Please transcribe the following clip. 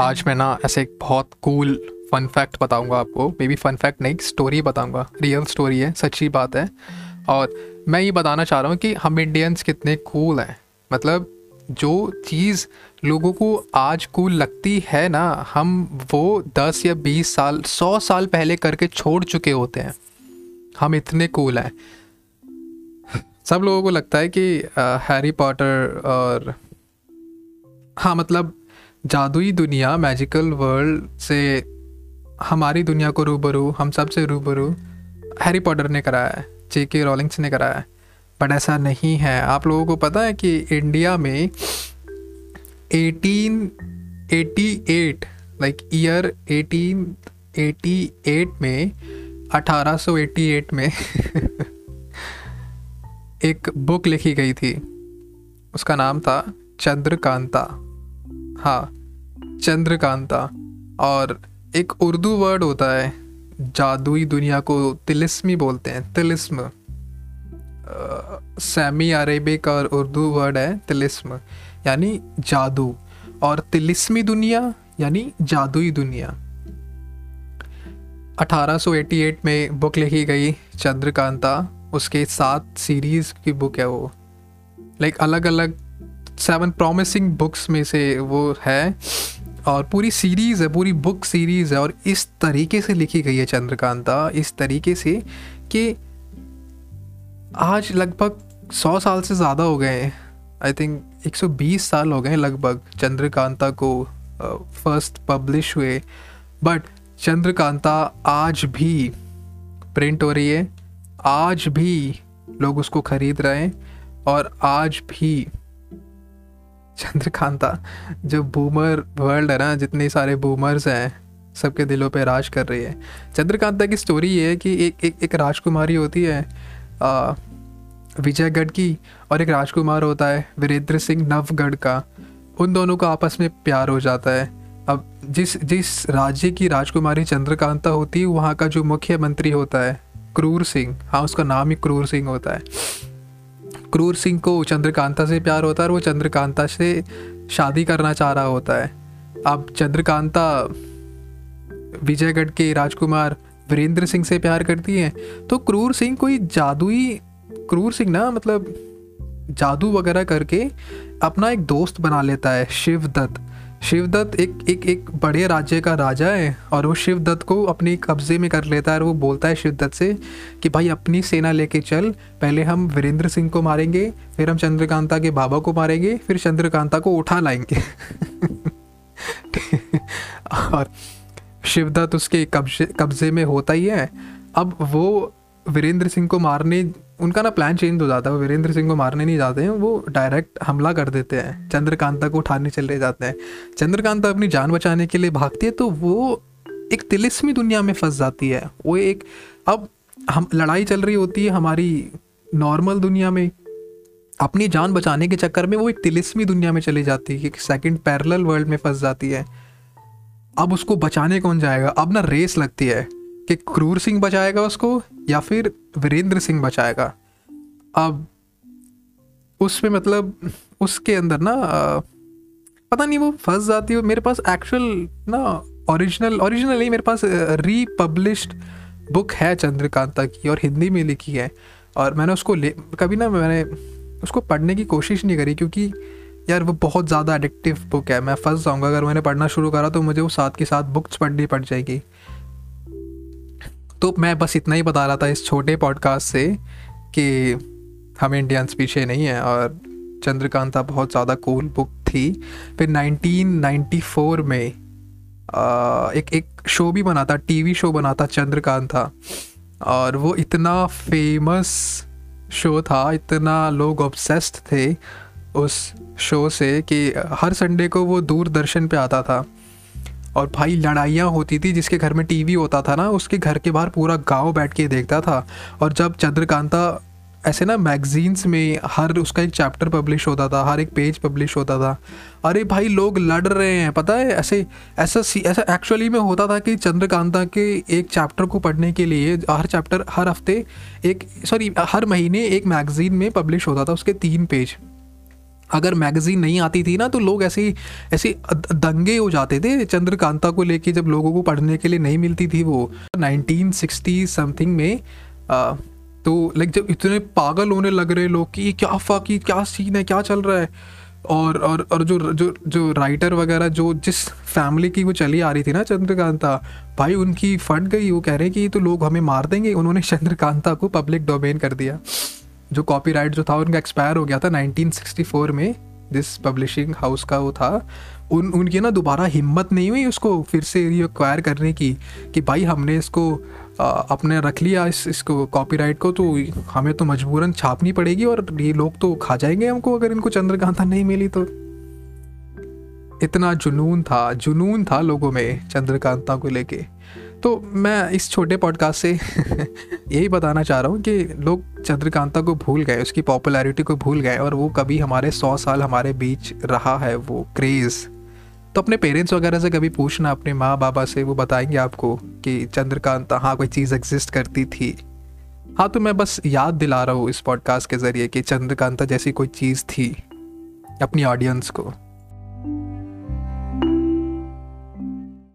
आज मैं ना ऐसे एक बहुत कूल फन फैक्ट बताऊँगा आपको। मे बी फन फैक्ट नहीं स्टोरी बताऊँगा। रियल स्टोरी है, सच्ची बात है। और मैं ये बताना चाह रहा हूँ कि हम इंडियंस कितने कूल हैं। मतलब जो चीज़ लोगों को आज कूल लगती है ना, हम वो दस या बीस साल, सौ साल पहले करके छोड़ चुके होते हैं। हम इतने कूल हैं। सब लोगों को लगता है कि हैरी पॉटर और हाँ मतलब जादुई दुनिया मैजिकल वर्ल्ड से हमारी दुनिया को रूबरू, हम सबसे रूबरू हैरी पॉटर ने कराया है जे के रॉलिंग्स ने कराया है। बट ऐसा नहीं है। आप लोगों को पता है कि इंडिया में 1888 लाइक ईयर 1888 में 1888 में एक बुक लिखी गई थी। उसका नाम था चंद्रकांता। हाँ चंद्रकांता। और एक उर्दू वर्ड होता है, जादुई दुनिया को तिलिस्मी बोलते हैं, तिलिस्म। सेमी अरेबिक और उर्दू वर्ड है, तिलिस्म, यानी जादू। और तिलिस्मी दुनिया, यानी जादुई दुनिया। 1888 में बुक लिखी गई चंद्रकांता, उसके सात सीरीज़ की बुक है वो। लाइक अलग अलग सेवन प्रॉमिसिंग बुक्स में से वो है और पूरी सीरीज़ है पूरी बुक सीरीज़ है और इस तरीके से लिखी गई है चंद्रकांता इस तरीके से कि आज लगभग सौ साल से ज़्यादा हो गए हैं। आई थिंक 120 साल हो गए लगभग चंद्रकांता को फ़र्स्ट uh, पब्लिश हुए। बट चंद्रकांता आज भी प्रिंट हो रही है। आज भी लोग उसको ख़रीद रहे हैं और आज भी चंद्रकांता, जो बूमर वर्ल्ड है ना, जितने सारे बूमर्स हैं, सबके दिलों पे राज कर रही है। चंद्रकांता की स्टोरी ये है कि एक एक एक राजकुमारी होती है विजयगढ़ की, और एक राजकुमार होता है, वीरेंद्र सिंह नवगढ़ का। उन दोनों का आपस में प्यार हो जाता है। अब जिस जिस राज्य की राजकुमारी चंद्रकांता होती है, वहाँ का जो मुख्यमंत्री होता है, क्रूर सिंह हाँ उसका नाम ही क्रूर सिंह होता है। क्रूर सिंह को चंद्रकांता से प्यार होता है और वो चंद्रकांता से शादी करना चाह रहा होता है। अब चंद्रकांता विजयगढ़ के राजकुमार वीरेंद्र सिंह से प्यार करती है। तो क्रूर सिंह कोई जादुई, क्रूर सिंह ना मतलब जादू वगैरह करके अपना एक दोस्त बना लेता है, शिवदत्त। शिवदत्त एक एक एक बड़े राज्य का राजा है और वो शिवदत्त को अपनी कब्जे में कर लेता है और वो बोलता है शिवदत्त से कि भाई अपनी सेना लेके चल, पहले हम वीरेंद्र सिंह को मारेंगे, फिर हम चंद्रकांता के बाबा को मारेंगे, फिर चंद्रकांता को उठा लाएँगे। और शिवदत्त उसके कब्जे कब्जे में होता ही है। अब वो वीरेंद्र सिंह को मारने उनका ना प्लान चेंज हो जाता है, वो वीरेंद्र सिंह को मारने नहीं जाते हैं, वो डायरेक्ट हमला कर देते हैं, चंद्रकांता को उठाने चले जाते हैं। चंद्रकांता अपनी जान बचाने के लिए भागती है तो वो एक तिलिस्मी दुनिया में फंस जाती है। वो एक, अब हम, लड़ाई चल रही होती है हमारी नॉर्मल दुनिया में, अपनी जान बचाने के चक्कर में वो एक तिलिस्मी दुनिया में चली जाती है एक सेकंड पैरेलल वर्ल्ड में फंस जाती है। अब उसको बचाने कौन जाएगा? अब ना रेस लगती है। कि क्रूर सिंह बचाएगा उसको या फिर वीरेंद्र सिंह बचाएगा? अब उसमें मतलब उसके अंदर ना पता नहीं वो फंस जाती है। मेरे पास एक्चुअल ना ओरिजिनल ओरिजिनल नहीं, मेरे पास रीपब्लिश्ड बुक है चंद्रकांता की और हिंदी में लिखी है। और मैंने उसको ले, कभी ना मैंने उसको पढ़ने की कोशिश नहीं करी क्योंकि यार वो बहुत ज़्यादा एडिक्टिव बुक है। मैं फंस जाऊँगा। अगर मैंने पढ़ना शुरू करा तो मुझे वो साथ के साथ बुक्स पढ़नी पड़ जाएगी। तो मैं बस इतना ही बता रहा था इस छोटे पॉडकास्ट से कि हम इंडियंस पीछे नहीं हैं और चंद्रकांता बहुत ज़्यादा कूल बुक थी। फिर 1994 में एक एक शो भी बना था टीवी शो बना था चंद्रकांता। और वो इतना फ़ेमस शो था, इतना लोग ऑब्सेस्ड थे उस शो से कि हर संडे को वो दूरदर्शन पे आता था। और भाई लड़ाइयाँ होती थी जिसके घर में टीवी होता था ना, उसके घर के बाहर पूरा गाँव बैठ के देखता था। और जब चंद्रकांता, ऐसे ना मैगजीन्स में हर उसका एक चैप्टर पब्लिश होता था, हर एक पेज पब्लिश होता था। अरे भाई लोग लड़ रहे हैं, पता है? ऐसे, ऐसा ऐसा एक्चुअली में होता था कि चंद्रकांता के एक चैप्टर को पढ़ने के लिए, हर चैप्टर हर हफ़्ते एक सॉरी हर महीने एक मैगज़ीन में पब्लिश होता था, उसके तीन पेज अगर मैगज़ीन नहीं आती थी ना तो लोग ऐसे ऐसे दंगे हो जाते थे चंद्रकांता को लेके जब लोगों को पढ़ने के लिए नहीं मिलती थी वो। 1960 समथिंग में आ, तो लाइक जब इतने पागल होने लग रहे लोग कि ये क्या फाकी क्या सीन है क्या चल रहा है? और और और जो जो जो राइटर वगैरह जो जिस फैमिली की वो चली आ रही थी ना चंद्रकांता भाई उनकी फट गई वो कह रहे कि तो लोग हमें मार देंगे उन्होंने चंद्रकांता को पब्लिक डोमेन कर दिया। जो कॉपीराइट जो था उनका एक्सपायर हो गया था 1964 में। जिस पब्लिशिंग हाउस का वो था। उन उनकी ना दोबारा हिम्मत नहीं हुई उसको फिर से रिक्वायर करने की कि भाई हमने इसको आ, अपने रख लिया इस इसको कॉपीराइट को तो हमें तो मजबूरन छापनी पड़ेगी और ये लोग तो खा जाएँगे हमको अगर इनको चंद्रकांता नहीं मिली तो। इतना जुनून था जुनून था लोगों में चंद्रकांता को लेके। तो मैं इस छोटे पॉडकास्ट से यही बताना चाह रहा हूँ कि लोग चंद्रकांता को भूल गए, उसकी पॉपुलैरिटी को भूल गए और वो कभी हमारे सौ साल हमारे बीच रहा है वो क्रेज़ तो अपने पेरेंट्स वगैरह से कभी पूछना, अपने माँ बाबा से वो बताएँगे आपको कि चंद्रकांता हाँ कोई चीज़ एग्जिस्ट करती थी। हाँ तो मैं बस याद दिला रहा हूँ इस पॉडकास्ट के ज़रिए कि चंद्रकांता जैसी कोई चीज़ थी अपनी ऑडियंस को।